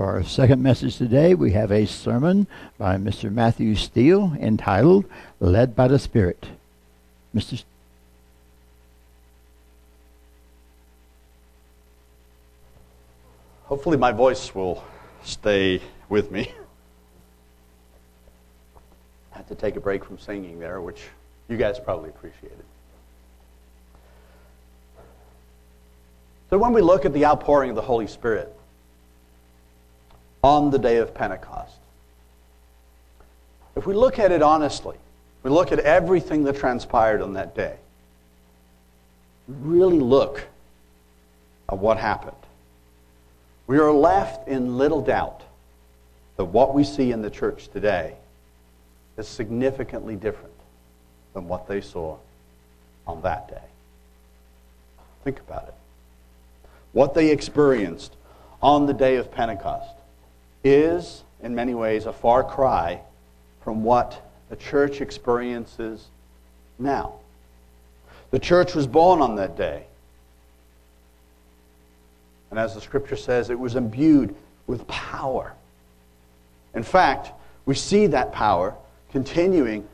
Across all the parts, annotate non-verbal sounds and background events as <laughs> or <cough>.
For our second message today, we have a sermon by Mr. Matthew Steel entitled Led by the Spirit. Mr. Hopefully, my voice will stay with me. I had to take a break from singing there, which you guys probably appreciated. So, when we look at the outpouring of the Holy Spirit on the day of Pentecost, if we look at it honestly, we look at everything that transpired on that day, really look at what happened we are left in little doubt that what we see in the church today is significantly different than what they saw on that day. Think about it. What they experienced on the day of Pentecost is, in many ways, a far cry from what the church experiences now. The church was born on that day. And as the scripture says, it was imbued with power. In fact, we see that power continuing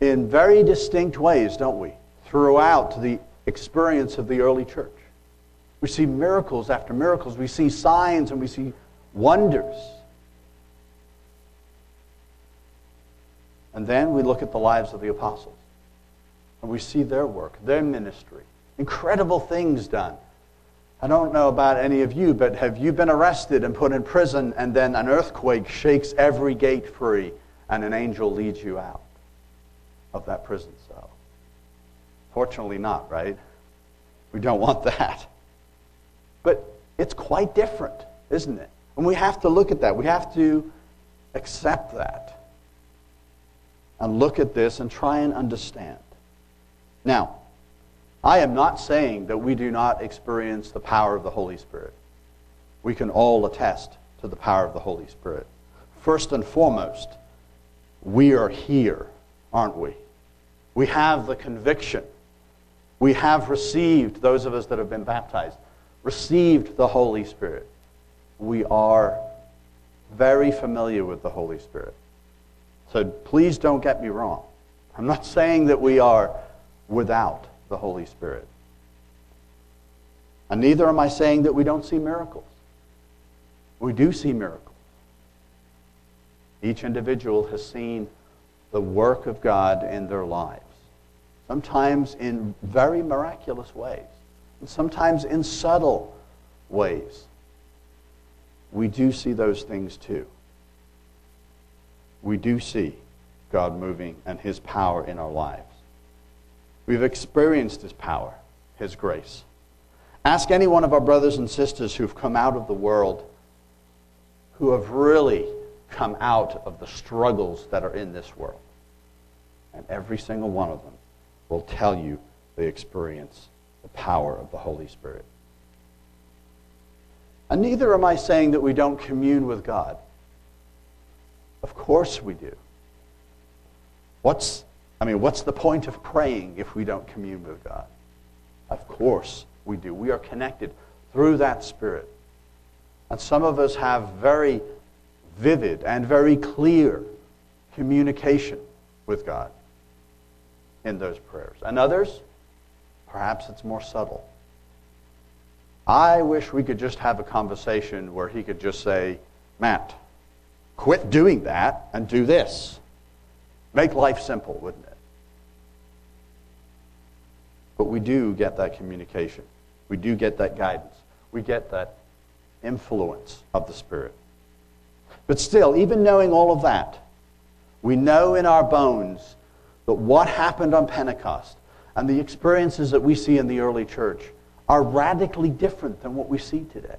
in very distinct ways, don't we? Throughout the experience of the early church. We see miracles after miracles. We see signs and we see wonders. And then we look at the lives of the apostles. And we see their work, their ministry. Incredible things done. I don't know about any of you, but have you been arrested and put in prison and then an earthquake shakes every gate free and an angel leads you out of that prison cell? Fortunately, not, right? We don't want that. But it's quite different, isn't it? And we have to look at that. We have to accept that and look at this and try and understand. Now, I am not saying that we do not experience the power of the Holy Spirit. We can all attest to the power of the Holy Spirit. First and foremost, we are here, aren't we? We have the conviction. We have received, those of us that have been baptized, received the Holy Spirit. We are very familiar with the Holy Spirit. So please don't get me wrong. I'm not <laughs> saying that we are without the Holy Spirit. And neither am I saying that we don't see miracles. We do see miracles. Each individual has seen the work of God in their lives, sometimes in very miraculous ways, and sometimes in subtle ways. We do see those things too. We do see God moving and His power in our lives. We've experienced His power, His grace. Ask any one of our brothers and sisters who've come out of the world, who have really come out of the struggles that are in this world. And every single one of them will tell you they experience the power of the Holy Spirit. And neither am I saying that we don't commune with God. Of course we do. What's I mean, what's the point of praying if we don't commune with God? Of course we do. We are connected through that Spirit. And some of us have very vivid and very clear communication with God in those prayers. And others, perhaps it's more subtle. I wish we could just have a conversation where he could just say, Matt, quit doing that and do this. Make life simple, wouldn't it? But we do get that communication. We do get that guidance. We get that influence of the Spirit. But still, even knowing all of that, we know in our bones that what happened on Pentecost and the experiences that we see in the early church are radically different than what we see today.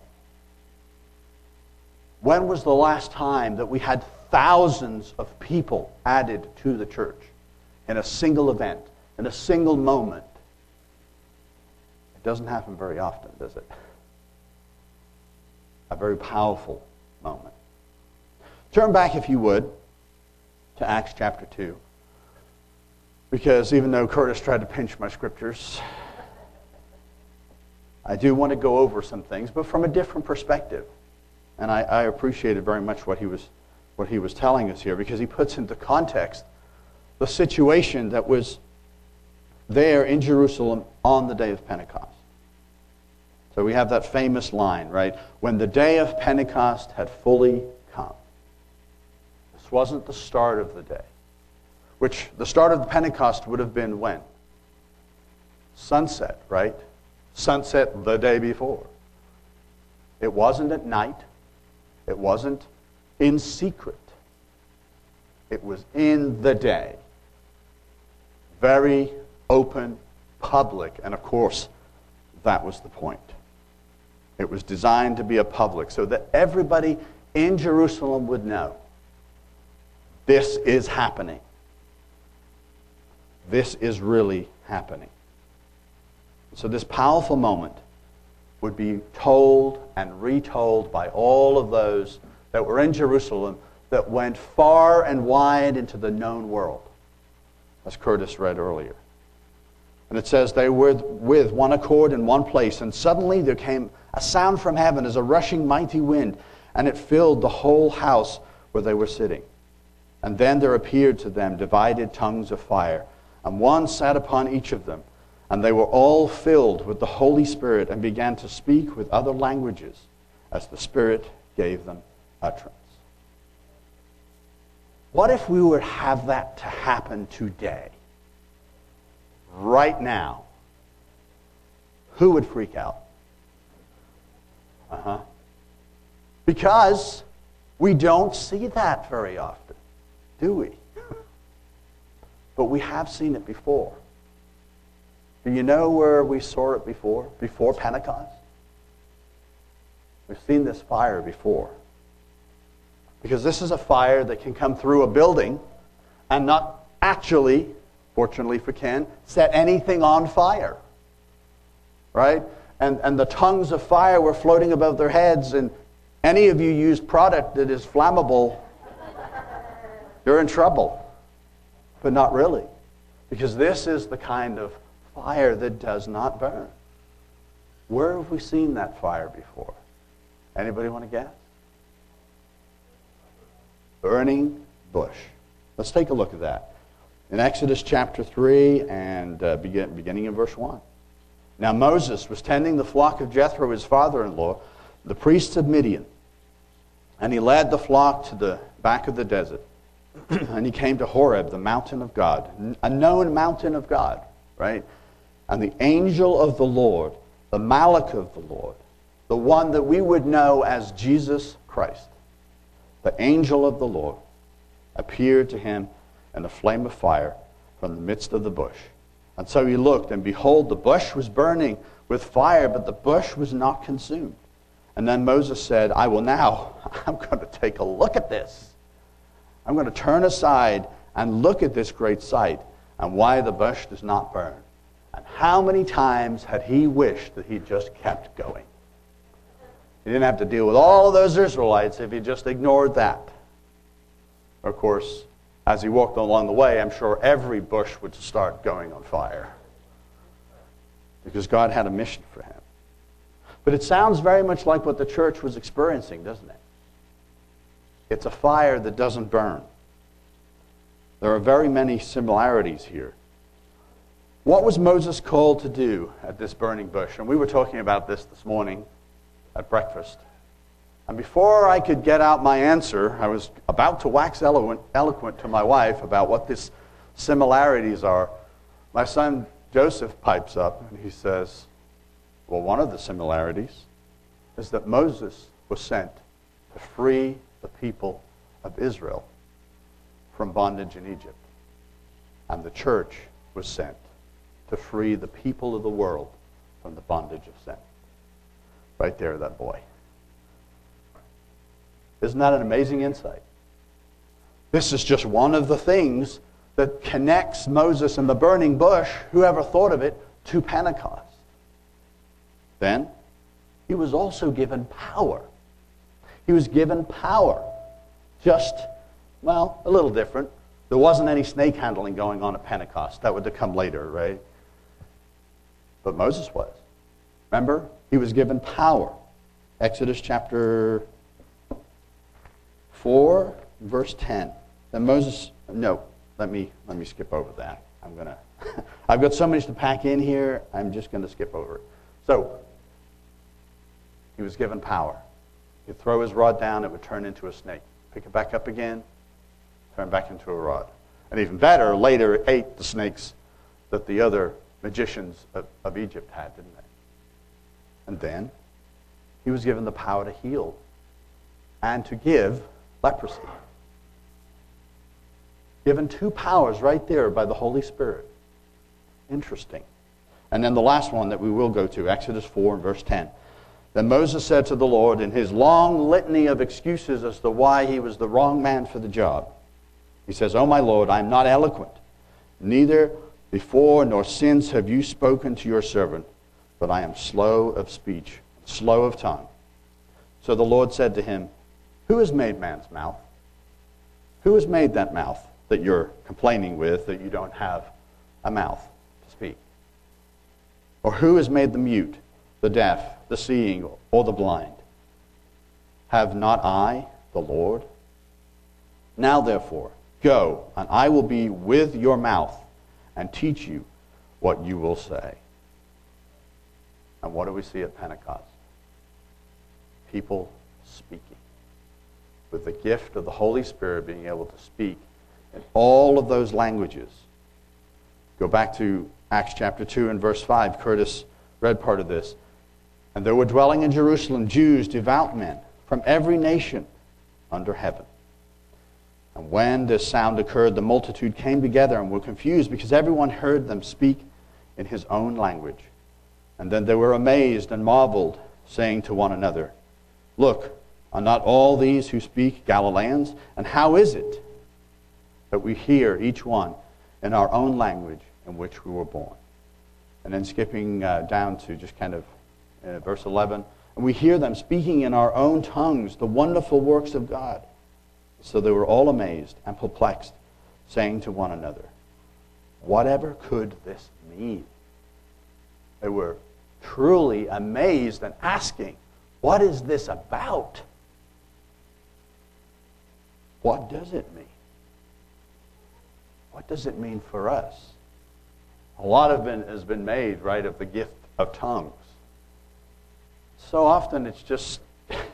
When was the last time that we had thousands of people added to the church in a single event, in a single moment? It doesn't happen very often, does it? A very powerful moment. Turn back, if you would, to Acts chapter 2. Because even though Curtis tried to pinch my scriptures, I do want to go over some things, but from a different perspective. And I, I appreciated very much what he, was, what he was telling us here because he puts into context the situation that was there in Jerusalem on the day of Pentecost. So we have that famous line, right? When the day of Pentecost had fully come. This wasn't the start of the day, which the start of the Pentecost would have been when? Sunset, right? Sunset the day before. It wasn't at night. It wasn't in secret. It was in the day. Very open, public, and of course, that was the point. It was designed to be a public so that everybody in Jerusalem would know this is happening. This is really happening. So, this powerful moment would be told and retold by all of those that were in Jerusalem that went far and wide into the known world, as Curtis read earlier. And it says they were with one accord in one place, and suddenly there came a sound from heaven as a rushing mighty wind, and it filled the whole house where they were sitting. And then there appeared to them divided tongues of fire, and one sat upon each of them. And they were all filled with the Holy Spirit and began to speak with other languages as the Spirit gave them utterance. What if we were to have that to happen today? Right now? Who would freak out? Uh huh. Because we don't see that very often, do we? <laughs> but we have seen it before. Do you know where we saw it before? Before Pentecost? We've seen this fire before. Because this is a fire that can come through a building and not actually, fortunately for Ken, set anything on fire. Right? And, and the tongues of fire were floating above their heads, and any of you use product that is flammable, you're in trouble. But not really. Because this is the kind of fire that does not burn. Where have we seen that fire before? Anybody want to guess? Burning bush. Let's take a look at that. In Exodus chapter 3 and uh, begin, beginning in verse 1. Now Moses was tending the flock of Jethro, his father in law, the priest of Midian. And he led the flock to the back of the desert. <clears throat> and he came to Horeb, the mountain of God, a known mountain of God, right? And the angel of the Lord, the Malach of the Lord, the one that we would know as Jesus Christ, the angel of the Lord, appeared to him in a flame of fire from the midst of the bush. And so he looked, and behold, the bush was burning with fire, but the bush was not consumed. And then Moses said, I will now, <laughs> I'm going to take a look at this. I'm going to turn aside and look at this great sight and why the bush does not burn. And how many times had he wished that he just kept going? He didn't have to deal with all those Israelites if he just ignored that. Of course, as he walked along the way, I'm sure every bush would start going on fire because God had a mission for him. But it sounds very much like what the church was experiencing, doesn't it? It's a fire that doesn't burn. There are very many similarities here. What was Moses called to do at this burning bush? And we were talking about this this morning at breakfast. And before I could get out my answer, I was about to wax eloquent, eloquent to my wife about what these similarities are. My son Joseph pipes up and he says, Well, one of the similarities is that Moses was sent to free the people of Israel from bondage in Egypt. And the church was sent to free the people of the world from the bondage of sin. Right there, that boy. Isn't that an amazing insight? This is just one of the things that connects Moses and the burning bush, whoever thought of it, to Pentecost. Then, he was also given power. He was given power. Just, well, a little different. There wasn't any snake handling going on at Pentecost. That would come later, right? But Moses was. Remember? He was given power. Exodus chapter 4, verse 10. Then Moses, no, let me, let me skip over that. I'm going <laughs> to, I've got so much to pack in here, I'm just going to skip over it. So, he was given power. He'd throw his rod down, it would turn into a snake. Pick it back up again, turn back into a rod. And even better, later it ate the snakes that the other magicians of, of Egypt had, didn't they? And then he was given the power to heal and to give leprosy. Given two powers right there by the Holy Spirit. Interesting. And then the last one that we will go to, Exodus 4 and verse 10. Then Moses said to the Lord in his long litany of excuses as to why he was the wrong man for the job, he says, Oh, my Lord, I am not eloquent. Neither before nor since have you spoken to your servant, but I am slow of speech, slow of tongue. So the Lord said to him, Who has made man's mouth? Who has made that mouth that you're complaining with that you don't have a mouth to speak? Or who has made the mute, the deaf, the seeing, or the blind? Have not I, the Lord? Now, therefore, Go, and I will be with your mouth and teach you what you will say. And what do we see at Pentecost? People speaking. With the gift of the Holy Spirit being able to speak in all of those languages. Go back to Acts chapter 2 and verse 5. Curtis read part of this. And there were dwelling in Jerusalem Jews, devout men, from every nation under heaven. And when this sound occurred, the multitude came together and were confused because everyone heard them speak in his own language. And then they were amazed and marveled, saying to one another, Look, are not all these who speak Galileans? And how is it that we hear each one in our own language in which we were born? And then skipping uh, down to just kind of uh, verse 11, and we hear them speaking in our own tongues the wonderful works of God. So they were all amazed and perplexed, saying to one another, Whatever could this mean? They were truly amazed and asking, What is this about? What does it mean? What does it mean for us? A lot of been, has been made, right, of the gift of tongues. So often it's just, <laughs> it's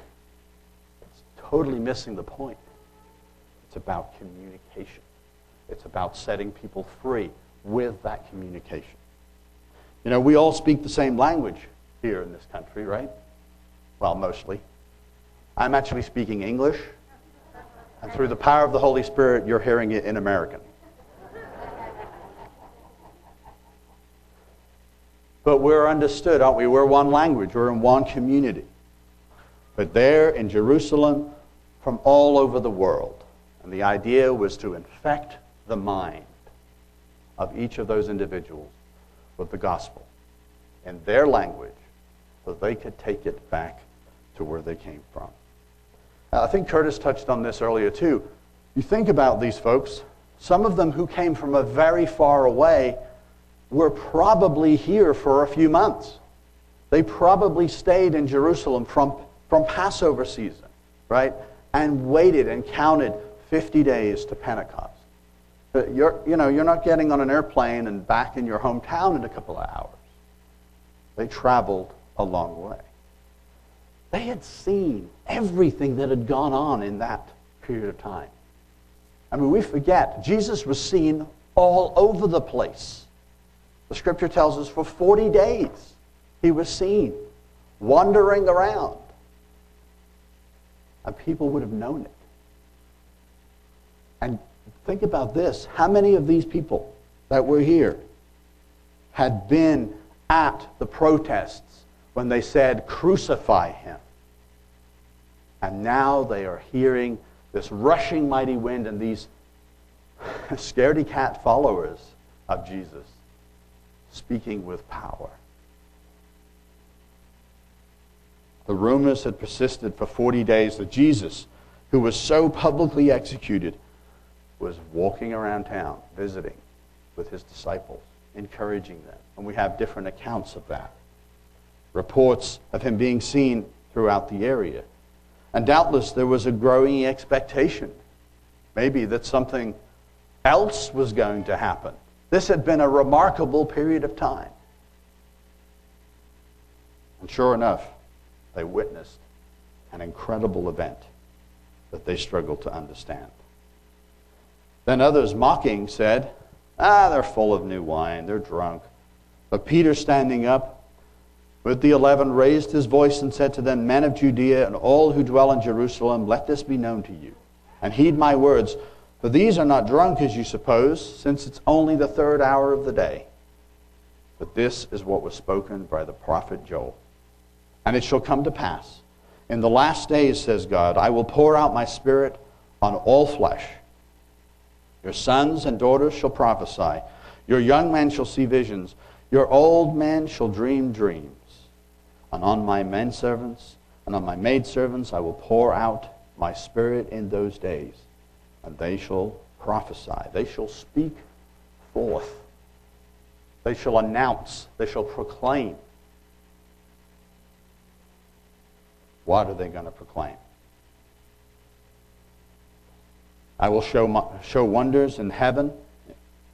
totally missing the point about communication. It's about setting people free with that communication. You know, we all speak the same language here in this country, right? Well, mostly. I'm actually speaking English, and through the power of the Holy Spirit, you're hearing it in American. But we're understood, aren't we? We're one language, we're in one community. But there in Jerusalem, from all over the world, and the idea was to infect the mind of each of those individuals with the gospel in their language so they could take it back to where they came from. I think Curtis touched on this earlier too. You think about these folks, some of them who came from a very far away were probably here for a few months. They probably stayed in Jerusalem from, from Passover season, right? And waited and counted 50 days to Pentecost. But you're, you know, you're not getting on an airplane and back in your hometown in a couple of hours. They traveled a long way. They had seen everything that had gone on in that period of time. I mean, we forget, Jesus was seen all over the place. The scripture tells us for 40 days he was seen wandering around. And people would have known it. And think about this how many of these people that were here had been at the protests when they said, Crucify him? And now they are hearing this rushing mighty wind and these <laughs> scaredy cat followers of Jesus speaking with power. The rumors had persisted for 40 days that Jesus, who was so publicly executed, was walking around town, visiting with his disciples, encouraging them. And we have different accounts of that. Reports of him being seen throughout the area. And doubtless there was a growing expectation, maybe that something else was going to happen. This had been a remarkable period of time. And sure enough, they witnessed an incredible event that they struggled to understand. Then others, mocking, said, Ah, they're full of new wine, they're drunk. But Peter, standing up with the eleven, raised his voice and said to them, Men of Judea and all who dwell in Jerusalem, let this be known to you. And heed my words, for these are not drunk as you suppose, since it's only the third hour of the day. But this is what was spoken by the prophet Joel. And it shall come to pass, in the last days, says God, I will pour out my spirit on all flesh. Your sons and daughters shall prophesy. Your young men shall see visions. Your old men shall dream dreams. And on my men servants and on my maidservants I will pour out my spirit in those days, and they shall prophesy. They shall speak forth. They shall announce. They shall proclaim. What are they going to proclaim? I will show, show wonders in heaven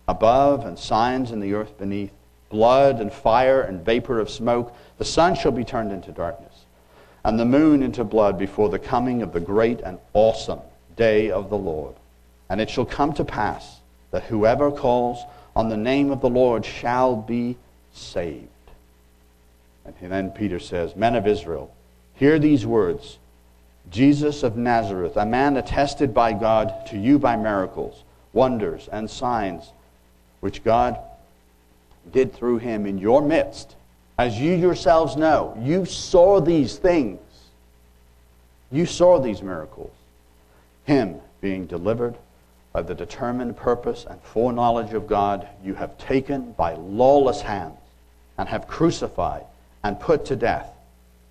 above and signs in the earth beneath blood and fire and vapor of smoke. The sun shall be turned into darkness, and the moon into blood before the coming of the great and awesome day of the Lord. And it shall come to pass that whoever calls on the name of the Lord shall be saved. And then Peter says, Men of Israel, Hear these words Jesus of Nazareth, a man attested by God to you by miracles, wonders, and signs, which God did through him in your midst. As you yourselves know, you saw these things. You saw these miracles. Him being delivered by the determined purpose and foreknowledge of God, you have taken by lawless hands and have crucified and put to death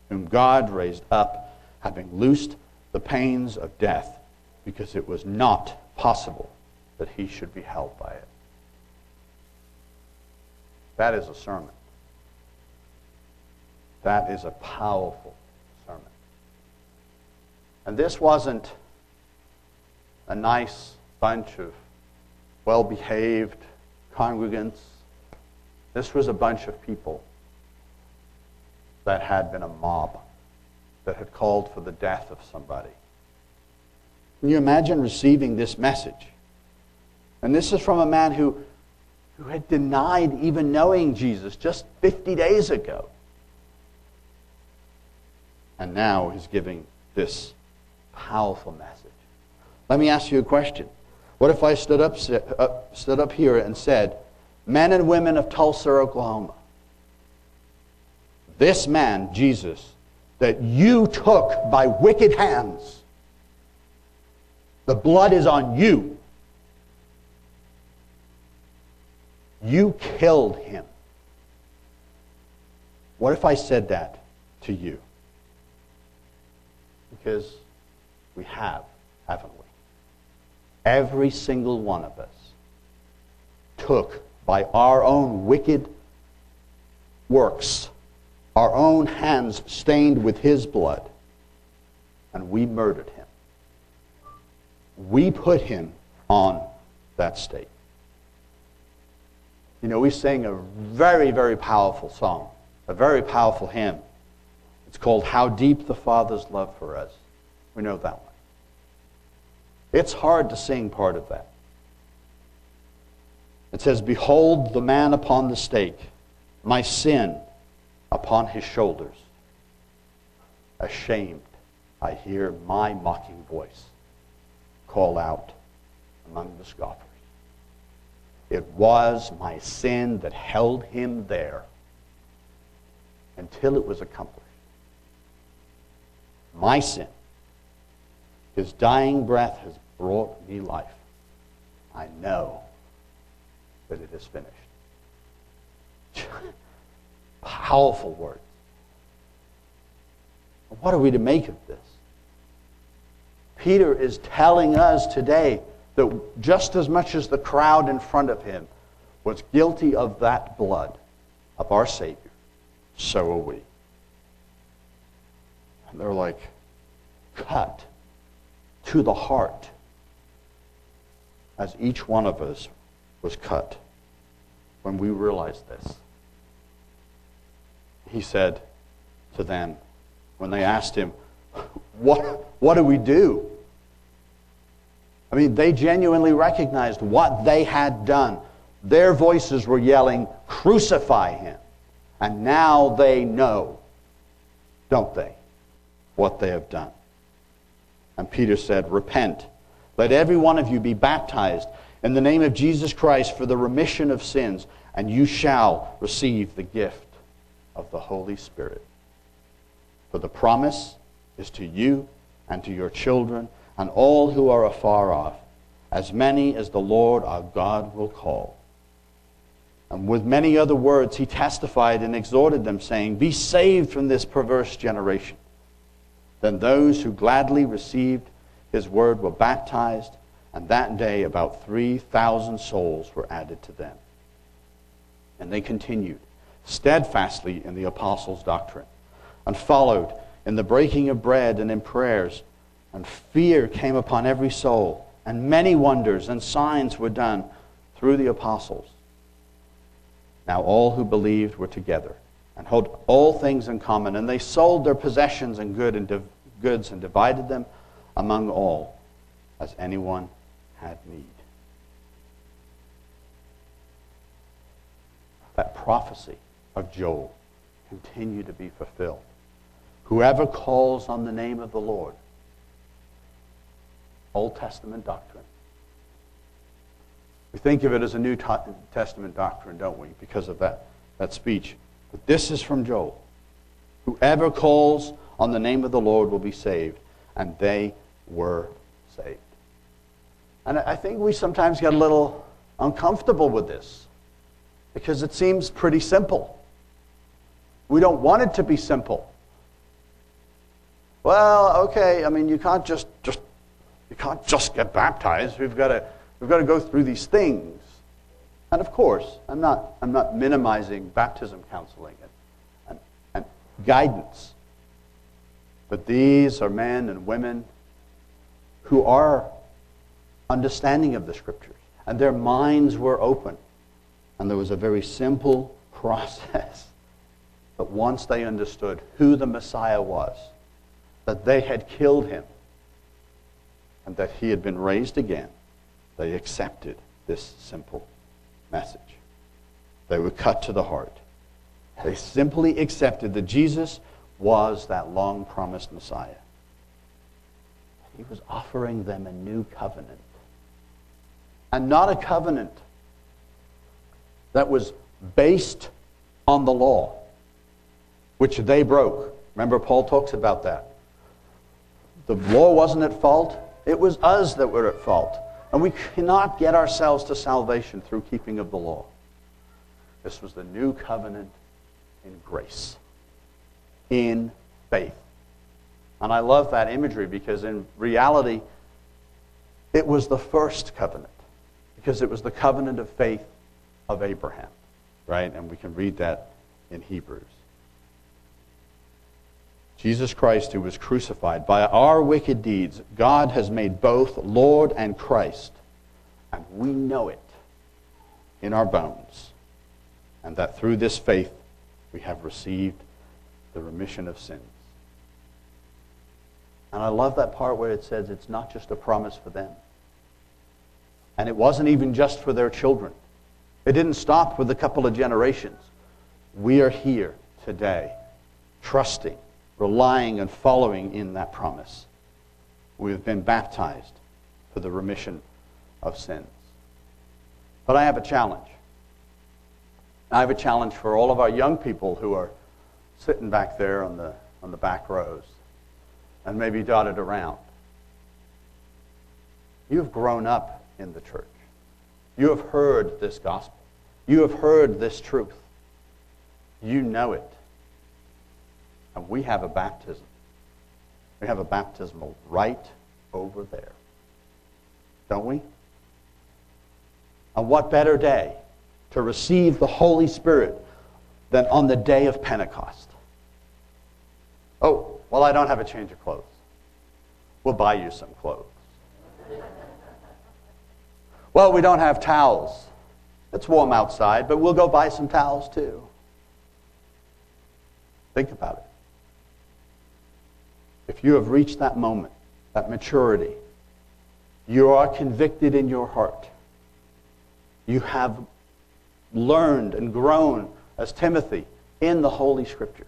whom God raised up, having loosed the pains of death, because it was not possible that he should be held by it. That is a sermon. That is a powerful sermon. And this wasn't a nice bunch of well behaved congregants. This was a bunch of people that had been a mob that had called for the death of somebody. Can you imagine receiving this message? And this is from a man who, who had denied even knowing Jesus just 50 days ago. And now he's giving this powerful message. Let me ask you a question. What if I stood up, uh, stood up here and said, Men and women of Tulsa, Oklahoma, this man, Jesus, that you took by wicked hands, the blood is on you. You killed him. What if I said that to you? Because we have, haven't we? Every single one of us took by our own wicked works our own hands stained with his blood, and we murdered him. We put him on that stake. You know, we sang a very, very powerful song, a very powerful hymn. It's called How Deep the Father's Love for Us. We know that one. It's hard to sing part of that. It says, Behold the man upon the stake, my sin upon his shoulders. Ashamed, I hear my mocking voice call out among the scoffers. It was my sin that held him there until it was accomplished. My sin. His dying breath has brought me life. I know that it is finished. <laughs> Powerful words. What are we to make of this? Peter is telling us today that just as much as the crowd in front of him was guilty of that blood of our Savior, so are we. And they're like, cut to the heart as each one of us was cut when we realized this. He said to them, when they asked him, What, what do we do? I mean, they genuinely recognized what they had done. Their voices were yelling, Crucify him. And now they know, don't they, what they have done. And Peter said, Repent. Let every one of you be baptized in the name of Jesus Christ for the remission of sins, and you shall receive the gift of the Holy Spirit. For the promise is to you and to your children and all who are afar off, as many as the Lord our God will call. And with many other words, he testified and exhorted them, saying, Be saved from this perverse generation. Then those who gladly received his word were baptized, and that day about 3,000 souls were added to them. And they continued steadfastly in the apostles' doctrine, and followed in the breaking of bread and in prayers. And fear came upon every soul, and many wonders and signs were done through the apostles. Now all who believed were together and held all things in common, and they sold their possessions and good and div- goods and divided them among all as anyone had need. That prophecy of Joel continue to be fulfilled. Whoever calls on the name of the Lord, Old Testament doctrine. We think of it as a New Testament doctrine, don't we, because of that, that speech. But this is from Joel. Whoever calls on the name of the Lord will be saved. And they were saved. And I think we sometimes get a little uncomfortable with this because it seems pretty simple. We don't want it to be simple. Well, okay, I mean, you can't just, just, you can't just get baptized. We've got, to, we've got to go through these things. And of course, I'm not, I'm not minimizing baptism counseling and, and, and guidance. But these are men and women who are understanding of the scriptures, and their minds were open. And there was a very simple <laughs> process. But once they understood who the Messiah was, that they had killed him, and that he had been raised again, they accepted this simple message. They were cut to the heart. They simply accepted that Jesus was that long promised Messiah. He was offering them a new covenant. And not a covenant that was based on the law, which they broke. Remember, Paul talks about that. The law wasn't at fault, it was us that were at fault. And we cannot get ourselves to salvation through keeping of the law. This was the new covenant in grace in faith. And I love that imagery because in reality, it was the first covenant because it was the covenant of faith of Abraham, right? And we can read that in Hebrews. Jesus Christ, who was crucified, by our wicked deeds, God has made both Lord and Christ, and we know it in our bones, and that through this faith we have received the remission of sins. And I love that part where it says it's not just a promise for them. And it wasn't even just for their children. It didn't stop with a couple of generations. We are here today, trusting, relying, and following in that promise. We have been baptized for the remission of sins. But I have a challenge. I have a challenge for all of our young people who are sitting back there on the, on the back rows and maybe dotted around. You've grown up in the church. You have heard this gospel. You have heard this truth. You know it. And we have a baptism. We have a baptismal right over there. Don't we? And what better day to receive the Holy Spirit than on the day of Pentecost? Oh, well, I don't have a change of clothes. We'll buy you some clothes. well, we don't have towels. It's warm outside, but we'll go buy some towels too. Think about it. If you have reached that moment, that maturity, you are convicted in your heart. You have learned and grown as Timothy in the Holy Scriptures.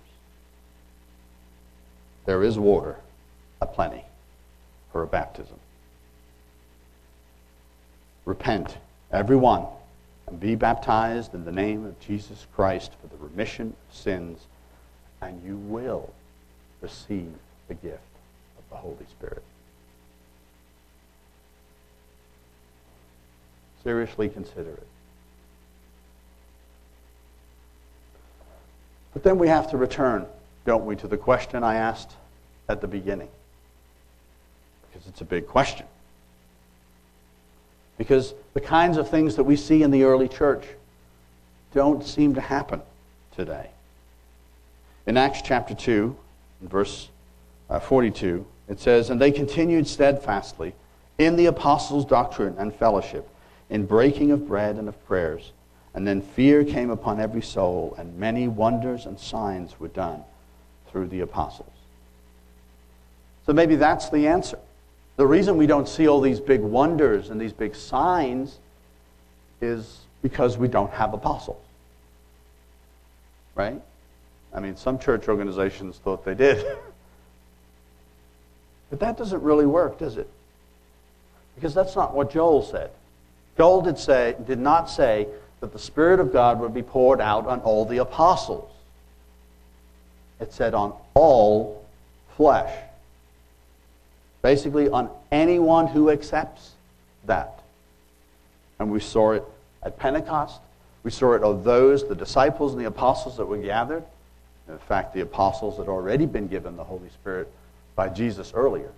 There is water aplenty for a baptism. Repent, everyone, and be baptized in the name of Jesus Christ for the remission of sins, and you will receive the gift of the Holy Spirit. Seriously consider it. But then we have to return, don't we, to the question I asked at the beginning. Because it's a big question. Because the kinds of things that we see in the early church don't seem to happen today. In Acts chapter 2, verse uh, 42, it says, And they continued steadfastly in the apostles' doctrine and fellowship, in breaking of bread and of prayers. And then fear came upon every soul, and many wonders and signs were done through the apostles. So maybe that's the answer. The reason we don't see all these big wonders and these big signs is because we don't have apostles. Right? I mean, some church organizations thought they did. <laughs> but that doesn't really work, does it? Because that's not what Joel said. Joel did, say, did not say that the Spirit of God would be poured out on all the apostles. It said on all flesh. Basically, on anyone who accepts that. And we saw it at Pentecost. We saw it of those, the disciples and the apostles that were gathered. In fact, the apostles had already been given the Holy Spirit by Jesus earlier.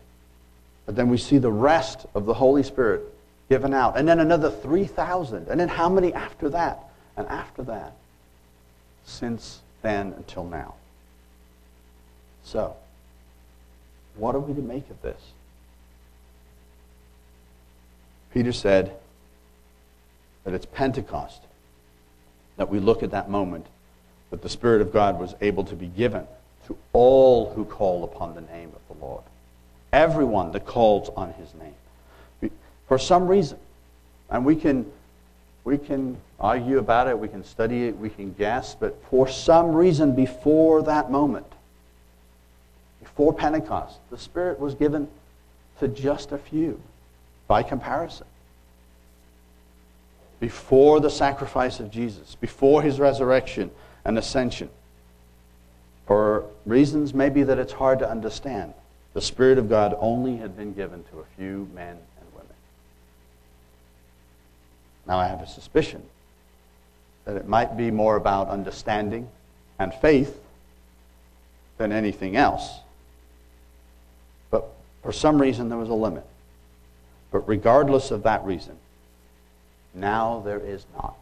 But then we see the rest of the Holy Spirit given out. And then another 3,000. And then how many after that? And after that, since then until now. So, what are we to make of this? Peter said that it's Pentecost that we look at that moment that the Spirit of God was able to be given to all who call upon the name of the Lord. Everyone that calls on his name for some reason. And we can, we can argue about it, we can study it, we can guess, but for some reason before that moment, before Pentecost, the Spirit was given to just a few by comparison. Before the sacrifice of Jesus, before his resurrection and ascension, for reasons maybe that it's hard to understand, the Spirit of God only had been given to a few men and women. now, I have a suspicion that it might be more about understanding and faith than anything else. But for some reason, there was a limit. But regardless of that reason, now there is not.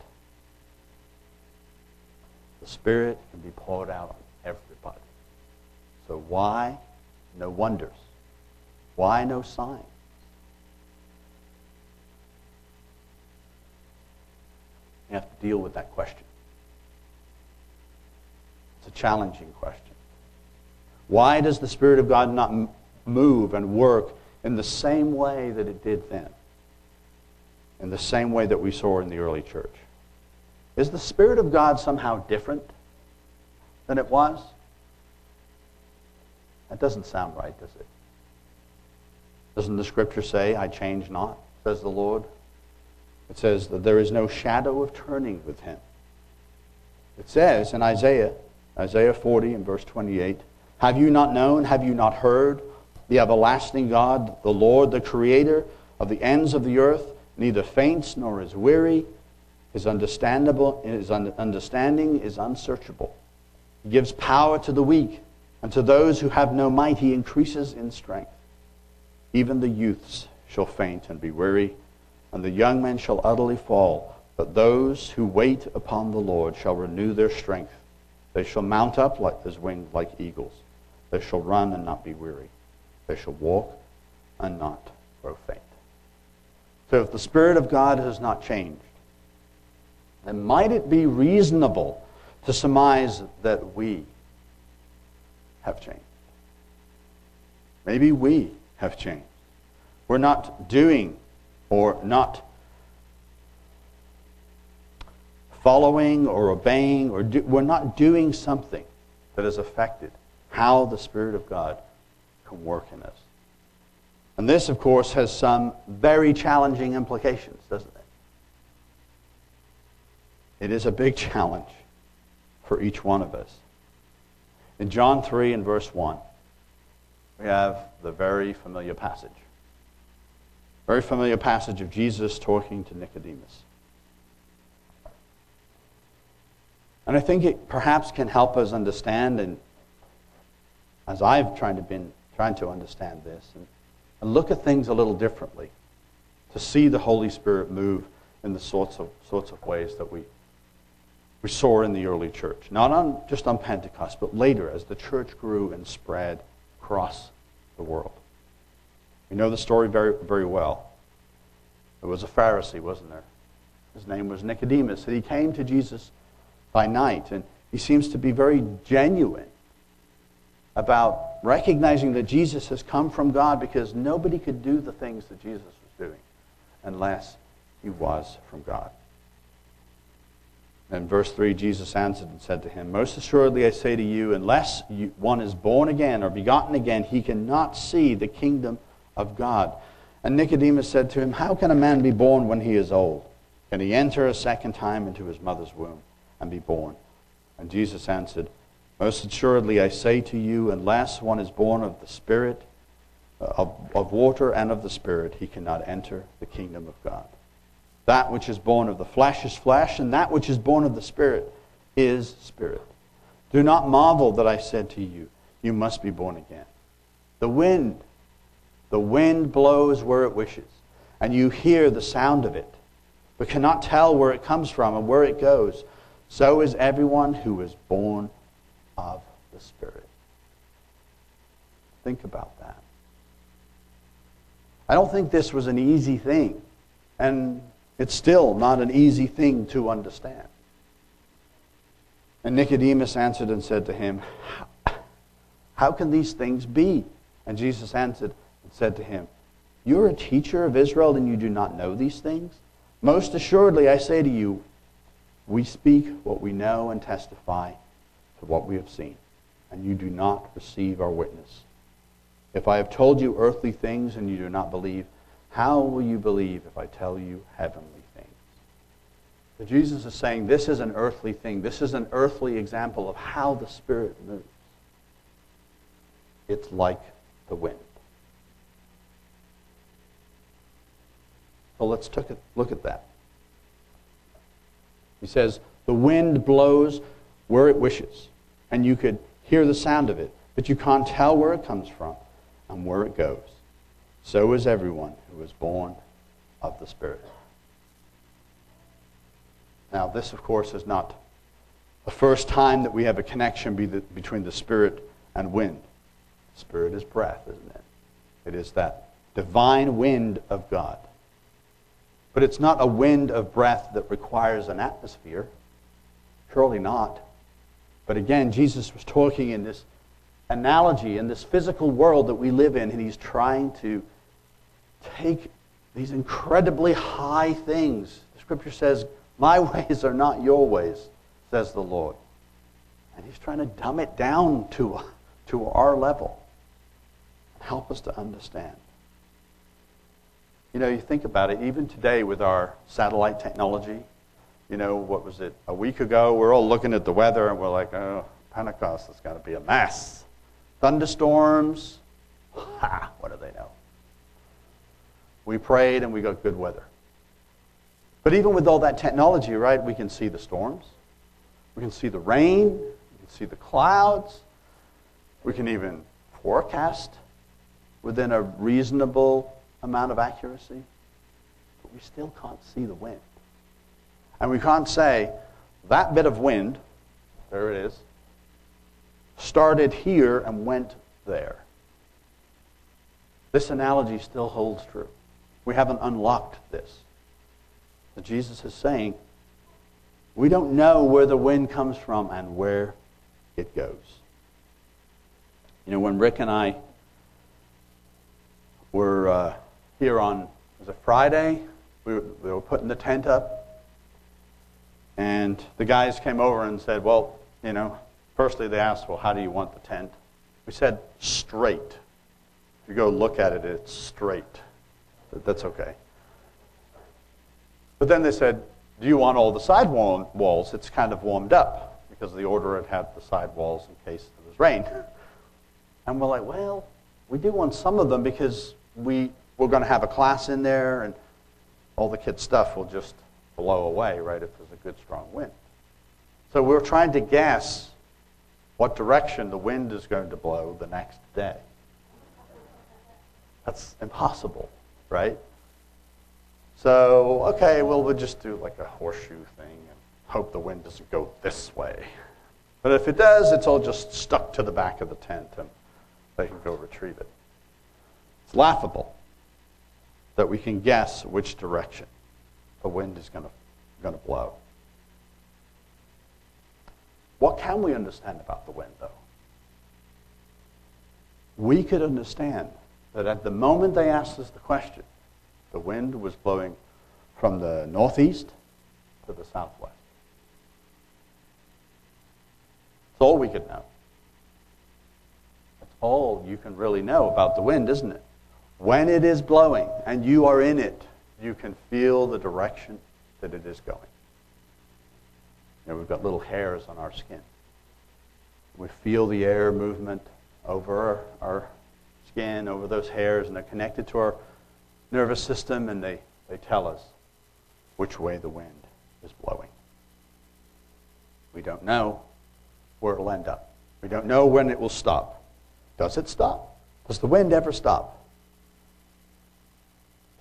The Spirit can be poured out. So why no wonders? Why no signs? You have to deal with that question. It's a challenging question. Why does the Spirit of God not move and work in the same way that it did then? In the same way that we saw in the early church? Is the Spirit of God somehow different than it was? That doesn't sound right, does it? Doesn't the Scripture say, I change not, says the Lord? It says that there is no shadow of turning with him. It says in Isaiah, Isaiah 40 and verse 28, Have you not known, have you not heard, the everlasting God, the Lord, the creator of the ends of the earth, neither faints nor is weary. His, understandable, his understanding is unsearchable. He gives power to the weak, and to those who have no might, he increases in strength. Even the youths shall faint and be weary and the young men shall utterly fall. But those who wait upon the Lord shall renew their strength. They shall mount up like, as wings like eagles. They shall run and not be weary. They shall walk and not grow faint. So if the Spirit of God has not changed, then might it be reasonable to surmise that we have changed? Maybe we have changed. We're not doing or not following or obeying, or do, we're not doing something that has affected how the Spirit of God can work in us. And this, of course, has some very challenging implications, doesn't it? It is a big <laughs> challenge for each one of us. In John 3 and verse 1, we have the very familiar passage. Very familiar passage of Jesus talking to Nicodemus. And I think it perhaps can help us understand, and as I've tried to been trying to understand this, and, and look at things a little differently, to see the Holy Spirit move in the sorts of sorts of ways that we we saw in the early church. Not on just on Pentecost, but later as the church grew and spread across the world. We know the story very, very well. There was a Pharisee, wasn't there? His name was Nicodemus, and he came to Jesus by night, and he seems to be very genuine about recognizing that Jesus has come from God because nobody could do the things that Jesus was doing unless he was from God. In verse 3, Jesus answered and said to him, Most assuredly I say to you, unless you, one is born again or begotten again, he cannot see the kingdom of God. And Nicodemus said to him, How can a man be born when he is old? Can he enter a second time into his mother's womb and be born? And Jesus answered, Most assuredly I say to you, unless one is born of the Spirit, uh, of, of water and of the Spirit, he cannot enter the kingdom of God. That which is born of the flesh is flesh, and that which is born of the Spirit is spirit. Do not marvel that I said to you, You must be born again. The wind, the wind blows where it wishes, and you hear the sound of it, but cannot tell where it comes from and where it goes. So is everyone who is born of the Spirit. Think about that. I don't think this was an easy thing. And it's still not an easy thing to understand. And Nicodemus answered and said to him, How can these things be? And Jesus answered and said to him, You're a teacher of Israel and you do not know these things? Most assuredly, I say to you, we speak what we know and testify to what we have seen, and you do not receive our witness. If I have told you earthly things and you do not believe, how will you believe if I tell you heavenly things? So Jesus is saying this is an earthly thing. This is an earthly example of how the Spirit moves. It's like the wind. So let's look at that. He says, The wind blows where it wishes, and you could hear the sound of it, but you can't tell where it comes from and where it goes. So is everyone who is born of the Spirit. Now, this, of course, is not the first time that we have a connection between the Spirit and wind. Spirit is breath, isn't it? It is that divine wind of God. But it's not a wind of breath that requires an atmosphere. Surely not. But again, Jesus was talking in this analogy, in this physical world that we live in, and he's trying to take these incredibly high things. The scripture says, My <laughs> ways are not your ways, says the Lord. And he's trying to dumb it down to, <laughs> to our level help us to understand. You know, you think about it, even today with our satellite technology, you know, what was it, a week ago, we're all looking at the weather and we're like, oh, Pentecost is going to be a mess. Thunderstorms, <laughs> ha, what do they know? We prayed and we got good weather. But even with all that technology, right, we can see the storms. We can see the rain. We can see the clouds. We can even forecast within a reasonable amount of accuracy. But we still can't see the wind. And we can't say, that bit of wind, there it is, started here and went there. This analogy still holds true. We haven't unlocked this. But Jesus is saying, we don't know where the wind comes from and where it goes. You know, when Rick and I were uh, here on, was it Friday? We were, we were putting the tent up. And the guys came over and said, well, you know, firstly they asked, well, how do you want the tent? We said, straight. If you go look at it, it's straight. That's okay. But then they said, do you want all the side walls? It's kind of warmed up because the order had had the side walls in case there was rain. <laughs> And we're like, well, we do want some of them because we, we're going to have a class in there and all the kids' stuff will just blow away, right, if there's a good strong wind. So we're trying to guess what direction the wind is going to blow the next day. That's impossible, right? So, okay, well, we'll just do like a horseshoe thing and hope the wind doesn't go this way. But if it does, it's all just stuck to the back of the tent and they can go retrieve it. It's laughable that we can guess which direction the wind is going to, blow. What can we understand about the wind, though? We could understand that at the moment they asked us the question, the wind was blowing from the northeast to the southwest. That's all we could know. That's all you can really know about the wind, isn't it? When it is blowing and you are in it, you can feel the direction that it is going. You know, we've got little hairs on our skin. We feel the air movement over our skin, over those hairs, and they're connected to our nervous system, and they, they tell us which way the wind is blowing. We don't know where it'll end up. We don't know when it will stop. Does it stop? Does the wind ever stop?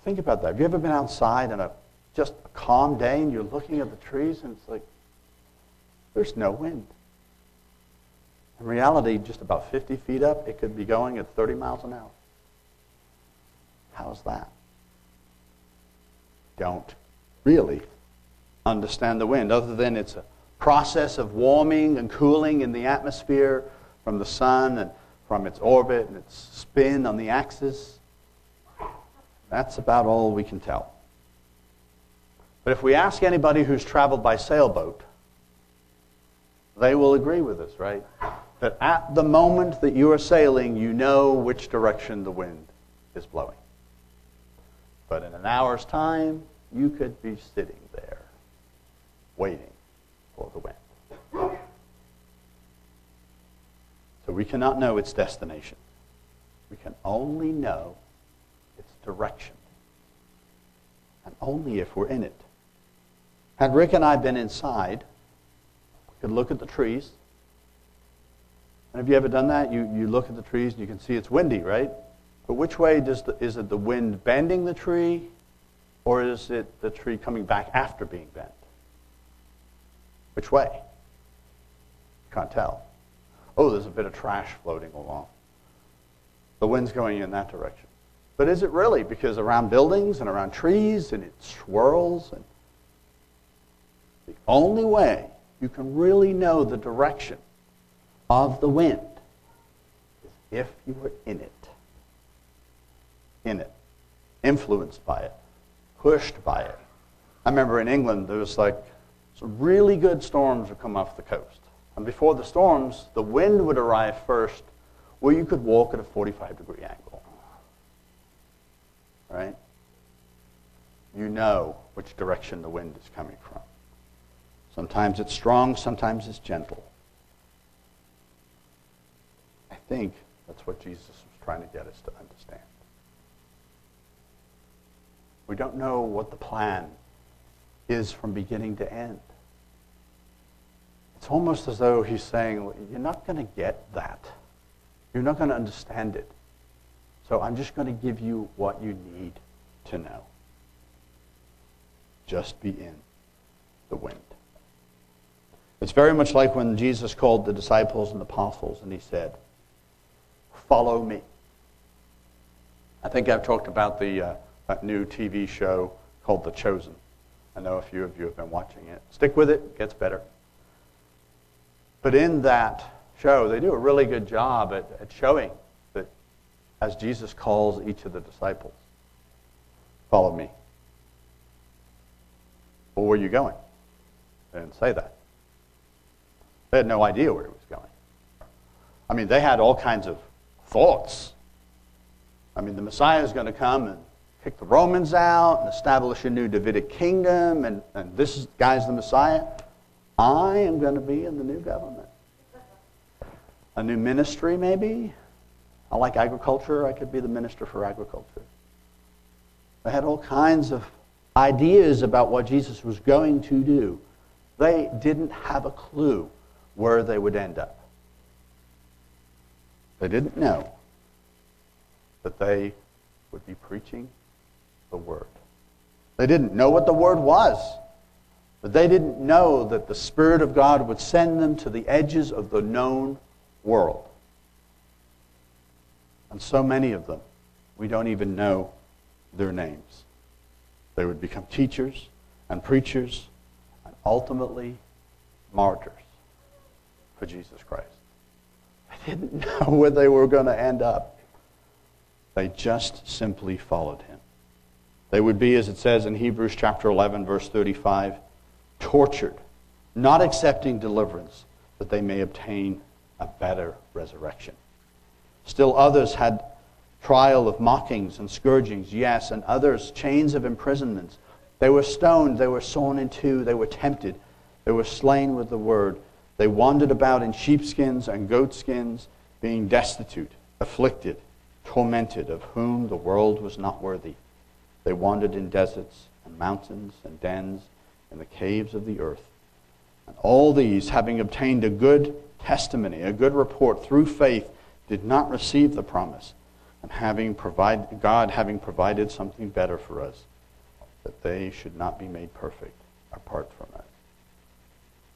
Think about that. Have you ever been outside on a just a calm day and you're looking at the trees and it's like there's no wind? In reality, just about 50 feet up, it could be going at 30 miles an hour. How's that? Don't really understand the wind, other than it's a process of warming and cooling in the atmosphere from the sun and from its orbit and its spin on the axis. That's about all we can tell. But if we ask anybody who's traveled by sailboat, they will agree with us, right? That at the moment that you are sailing, you know which direction the wind is blowing. But in an hour's time, you could be sitting there waiting for the wind. So we cannot know its destination. We can only know its direction. And only if we're in it. Had Rick and I been inside, we could look at the trees. And have you ever done that? You, you look at the trees and you can see it's windy, right? But which way does the, is it the wind bending the tree or is it the tree coming back after being bent? Which way? You Can't tell. Oh, there's a bit of trash floating along. The wind's going in that direction. But is it really? Because around buildings and around trees and it swirls. And the only way you can really know the direction of the wind is if you were in it. In it. Influenced by it pushed by it. I remember in England, there was like some really good storms would come off the coast. And before the storms, the wind would arrive first where you could walk at a 45 degree angle. Right? You know which direction the wind is coming from. Sometimes it's strong, sometimes it's gentle. Think that's what Jesus was trying to get us to understand. We don't know what the plan is from beginning to end. It's almost as though he's saying, You're not going to get that. You're not going to understand it. So I'm just going to give you what you need to know. Just be in the wind. It's very much like when Jesus called the disciples and the apostles and he said, Follow me. I think I've talked about the uh, new TV show called The Chosen. I know a few of you have been watching it. Stick with it, it gets better. But in that show, they do a really good job at, at showing that as Jesus calls each of the disciples, follow me. Well, where are you going? They didn't say that. They had no idea where he was going. I mean, they had all kinds of thoughts. I mean, the Messiah is going to come and kick the Romans out and establish a new Davidic kingdom, and, and this guy's the Messiah. I am going to be in the new government. A new ministry, maybe. I like agriculture. I could be the minister for agriculture. They had all kinds of ideas about what Jesus was going to do. They didn't have a clue where they would end up. They didn't know that they would be preaching the Word. They didn't know what the Word was, but they didn't know that the Spirit of God would send them to the edges of the known world. And so many of them, we don't even know their names. They would become teachers and preachers and ultimately martyrs for Jesus Christ. Didn't <laughs> know where they were going to end up. They just simply followed him. They would be, as it says in Hebrews chapter 11, verse 35, tortured, not accepting deliverance, that they may obtain a better resurrection. Still others had trial of mockings and scourgings, yes, and others chains of imprisonments. They were stoned, they were sawn in two, they were tempted, they were slain with the word. They wandered about in sheepskins and goatskins, being destitute, afflicted, tormented, of whom the world was not worthy. They wandered in deserts and mountains and dens, in the caves of the earth. And all these, having obtained a good testimony, a good report through faith, did not receive the promise. And having provide, God having provided something better for us, that they should not be made perfect apart from it.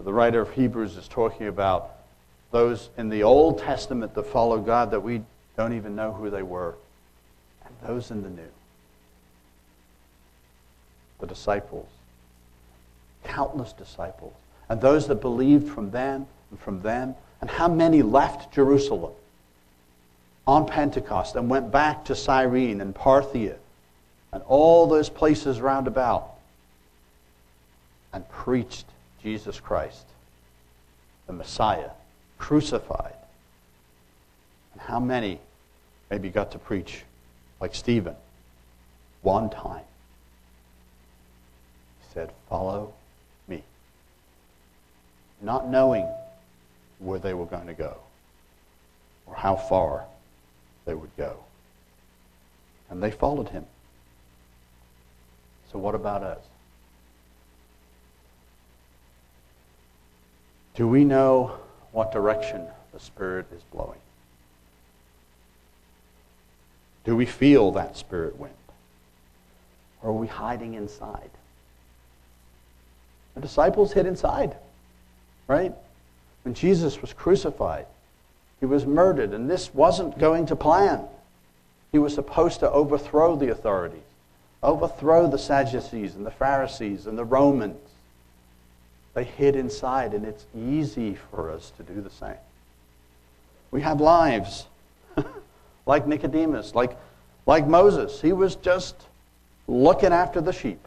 The writer of Hebrews is talking about those in the Old Testament that follow God that we don't even know who they were, and those in the New. The disciples, countless disciples, and those that believed from them and from them, and how many left Jerusalem on Pentecost and went back to Cyrene and Parthia and all those places round about and preached Jesus Christ, the Messiah, crucified. And how many maybe got to preach like Stephen one time? He said, Follow me. Not knowing where they were going to go or how far they would go. And they followed him. So, what about us? Do we know what direction the Spirit is blowing? Do we feel that Spirit wind? Or are we hiding inside? The disciples hid inside, right? When Jesus was crucified, he was murdered, and this wasn't going to plan. He was supposed to overthrow the authorities, overthrow the Sadducees and the Pharisees and the Romans. They hid inside, and it's easy for us to do the same. We have lives <laughs> like Nicodemus, like, like Moses. He was just looking after the sheep.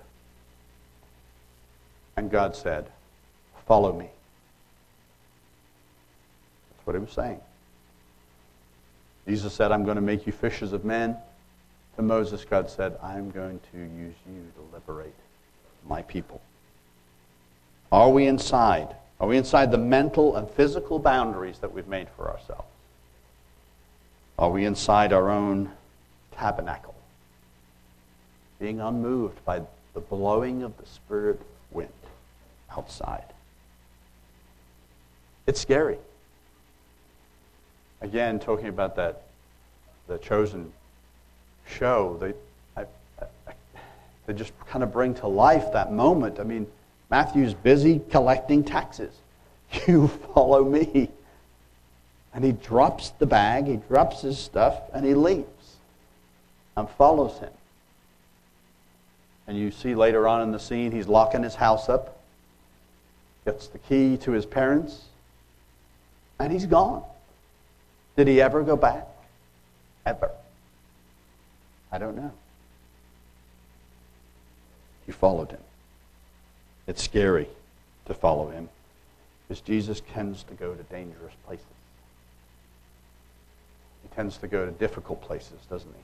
And God said, Follow me. That's what he was saying. Jesus said, I'm going to make you fishers of men. To Moses, God said, I'm going to use you to liberate my people. Are we inside? Are we inside the mental and physical boundaries that we've made for ourselves? Are we inside our own tabernacle, being unmoved by the blowing of the Spirit wind outside? It's scary. Again, talking about that, the chosen show, they, I, I, they just kind of bring to life that moment. I mean, Matthew's busy collecting taxes. <laughs> You follow me. And he drops the bag, he drops his stuff, and he leaves. and follows him. And you see later on in the scene, he's locking his house up, gets the key to his parents, and he's gone. Did he ever go back? Ever? I don't know. He followed him. It's scary to follow him because Jesus tends to go to dangerous places. He tends to go to difficult places, doesn't he?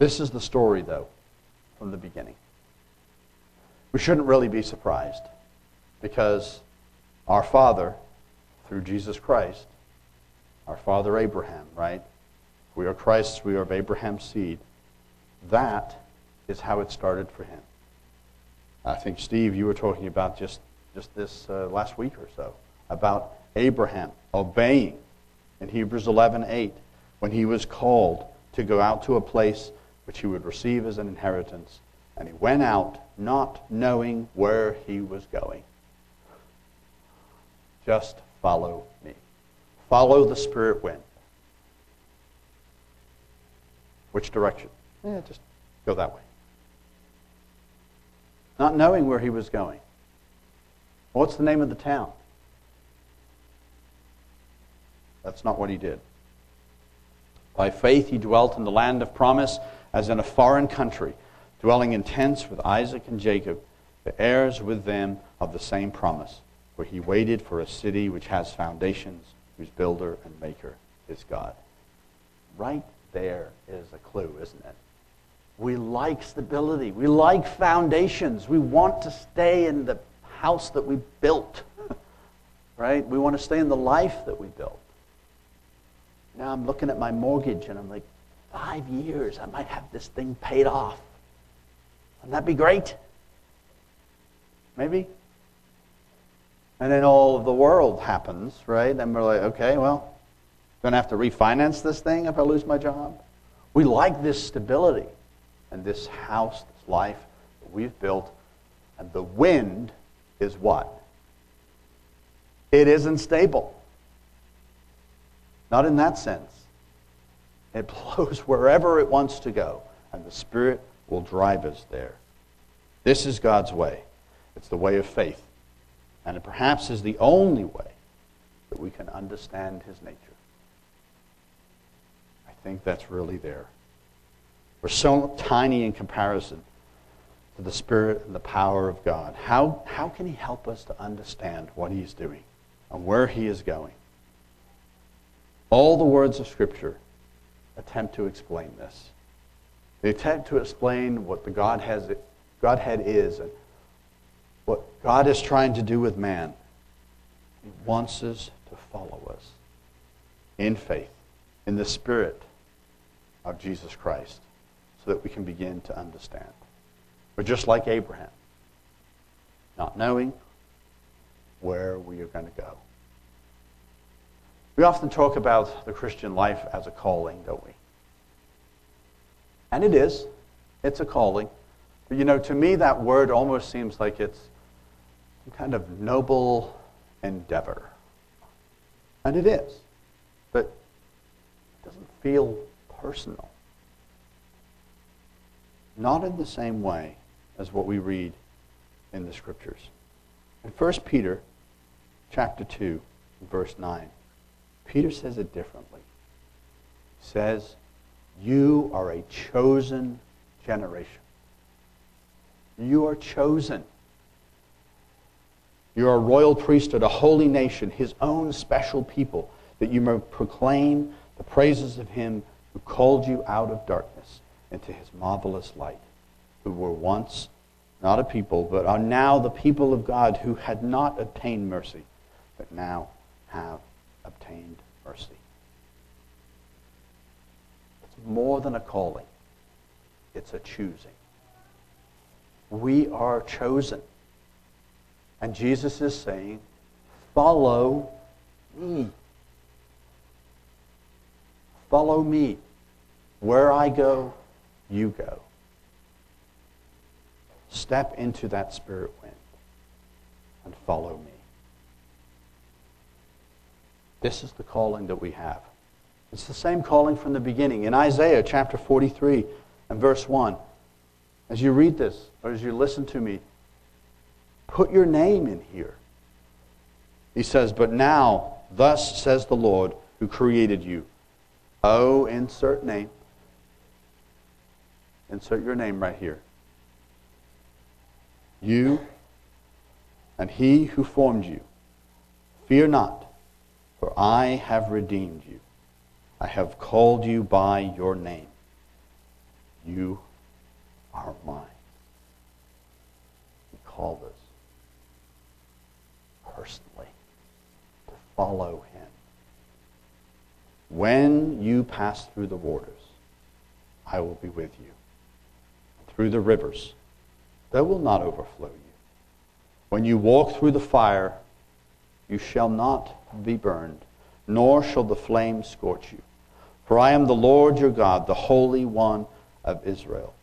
This is the story, though, from the beginning. We shouldn't really be surprised because our Father, through Jesus Christ, our father Abraham, right? We are Christ's, we are of Abraham's seed. That is how it started for him. I think, Steve, you were talking about just, just this uh, last week or so about Abraham obeying in Hebrews 11 8 when he was called to go out to a place which he would receive as an inheritance. And he went out not knowing where he was going. Just follow me. Follow the spirit wind. Which direction? Yeah, just go that way. Not knowing where he was going. What's the name of the town? That's not what he did. By faith, he dwelt in the land of promise as in a foreign country, dwelling in tents with Isaac and Jacob, the heirs with them of the same promise, where he waited for a city which has foundations whose builder and maker is God. Right there is a clue, isn't it? We like stability. We like foundations. We want to stay in the house that we built, <laughs> right? We want to stay in the life that we built. Now I'm looking at my mortgage and I'm like, five years, I might have this thing paid off. Wouldn't that be great? Maybe? And then all of the world happens, right? And we're like, okay, well, I'm going to have to refinance this thing if I lose my job. We like this stability and this house, this life that we've built. And the wind is what? It isn't stable. Not in that sense. It <laughs> blows wherever it wants to go, and the Spirit will drive us there. This is God's way. It's the way of faith. And it perhaps is the only way that we can understand his nature. I think that's really there. We're so tiny in comparison to the Spirit and the power of God. How, how can he help us to understand what he's doing and where he is going? All the words of Scripture attempt to explain this. They attempt to explain what the Godhead, Godhead is and what God is trying to do with man. He wants us to follow us in faith, in the Spirit of Jesus Christ, so that we can begin to understand. We're just like Abraham, not knowing where we are going to go. We often talk about the Christian life as a calling, don't we? And it is. It's a calling. But you know, to me, that word almost seems like it's some kind of noble endeavor. And it is. But it doesn't feel personal. Not in the same way as what we read in the scriptures. In 1 Peter chapter 2, verse 9, Peter says it differently. He says, You are a chosen generation. You are chosen. You're a royal priesthood, a holy nation, his own special people, that you may proclaim the praises of him who called you out of darkness into his marvelous light, who were once not a people, but are now the people of God who had not obtained mercy, but now have obtained mercy. It's more than a calling, it's a choosing. We are chosen. And Jesus is saying, Follow me. Follow me. Where I go, you go. Step into that spirit wind and follow me. This is the calling that we have. It's the same calling from the beginning. In Isaiah chapter 43 and verse 1, as you read this or as you listen to me, put your name in here. He says, But now, thus says the Lord who created you. Oh, insert name. Insert your name right here. You and he who formed you. Fear not, for I have redeemed you. I have called you by your name. You are mine. He called us personally to follow him. When you pass through the waters, I will be with you. Through the rivers, they will not overflow you. When you walk through the fire, you shall not be burned, nor shall the flame scorch you. For I am the Lord your God, the Holy One of Israel,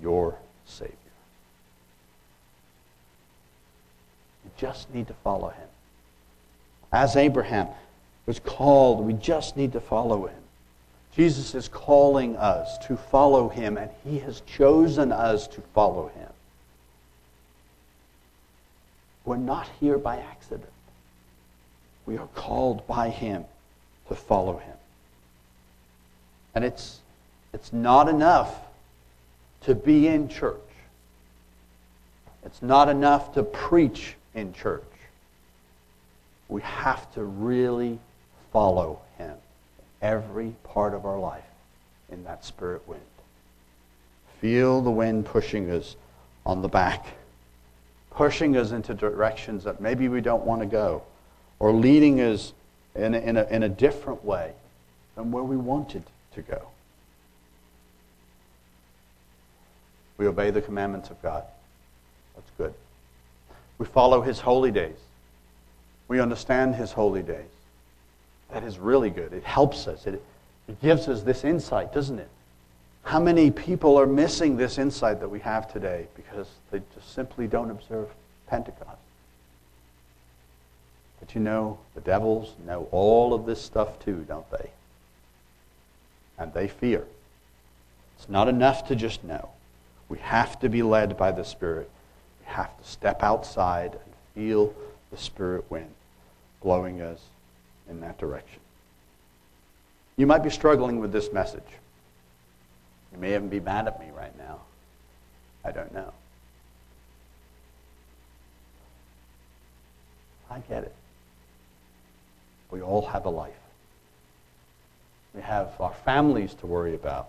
your Savior. You just need to follow him. As Abraham was called, we just need to follow him. Jesus is calling us to follow him, and he has chosen us to follow him. We're not here by accident. We are called by him to follow him. And it's, it's not enough to be in church. It's not enough to preach in church. We have to really follow every part of our life in that spirit wind. Feel the wind pushing us on the back, pushing us into directions that maybe we don't want to go, or leading us in a, in a, in a different way than where we wanted to go. We obey the commandments of God. That's good. We follow his holy days. We understand his holy days. That is really good. It helps us. It, it gives us this insight, doesn't it? How many people are missing this insight that we have today because they just simply don't observe Pentecost? But you know, the devils know all of this stuff too, don't they? And they fear. It's not enough to just know. We have to be led by the Spirit. We have to step outside and feel the Spirit wind blowing us in that direction. You might be struggling with this message. You may even be mad at me right now. I don't know. I get it. We all have a life. We have our families to worry about.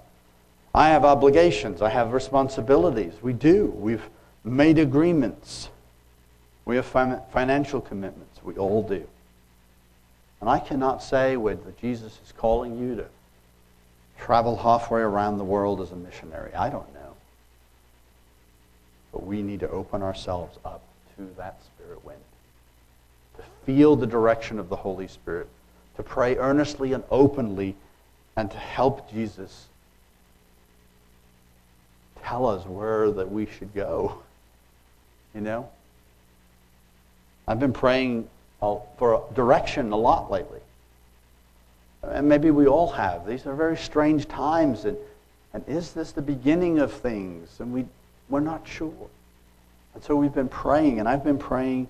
I have obligations. I have responsibilities. We do. We've made agreements. We have financial commitments. We all do. And I cannot say whether Jesus is calling you to travel halfway around the world as a missionary. I don't know. But we need to open ourselves up to that spirit wind, to feel the direction of the Holy Spirit, to pray earnestly and openly, and to help Jesus tell us where that we should go. You know? I've been praying Uh, for direction a lot lately. And maybe we all have. These are very strange times. And, and is this the beginning of things? And we, we're not sure. And so we've been praying, and I've been praying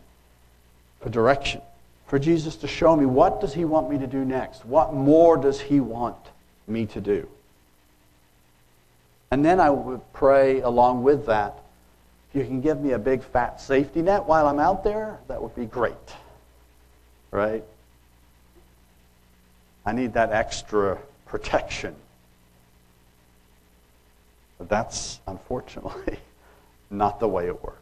for direction, for Jesus to show me what does he want me to do next? What more does he want me to do? And then I would pray along with that, if you can give me a big fat safety net while I'm out there, that would be great right? I need that extra protection. But that's unfortunately <laughs> not the way it works.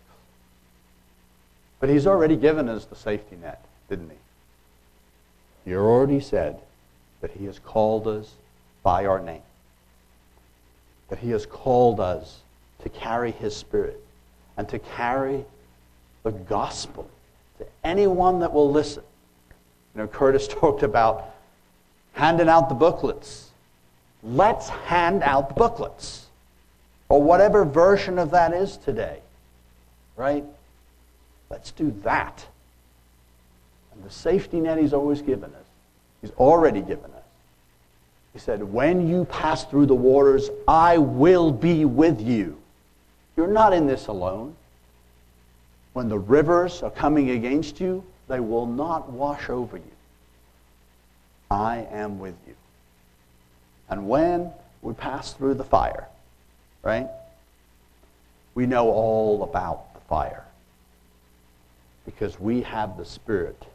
But he's already given us the safety net, didn't he? He already said that he has called us by our name. That he has called us to carry his spirit and to carry the gospel to anyone that will listen. You know, Curtis <laughs> talked about handing out the booklets. Let's hand out the booklets. Or whatever version of that is today. Right? Let's do that. And the safety net he's always given us, he's already given us, He said, When you pass through the waters, I will be with you. You're not in this alone. When the rivers are coming against you, they will not wash over you. I am with you. And when we pass through the fire, right? We know all about the fire because we have the Spirit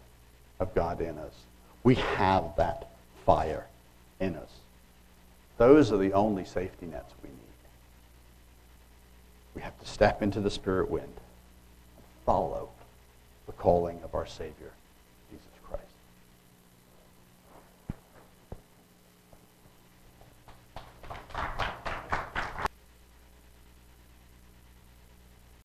of God in us. We have that fire in us. Those are the only safety nets we need. We have to step into the Spirit wind and follow the calling of our Savior.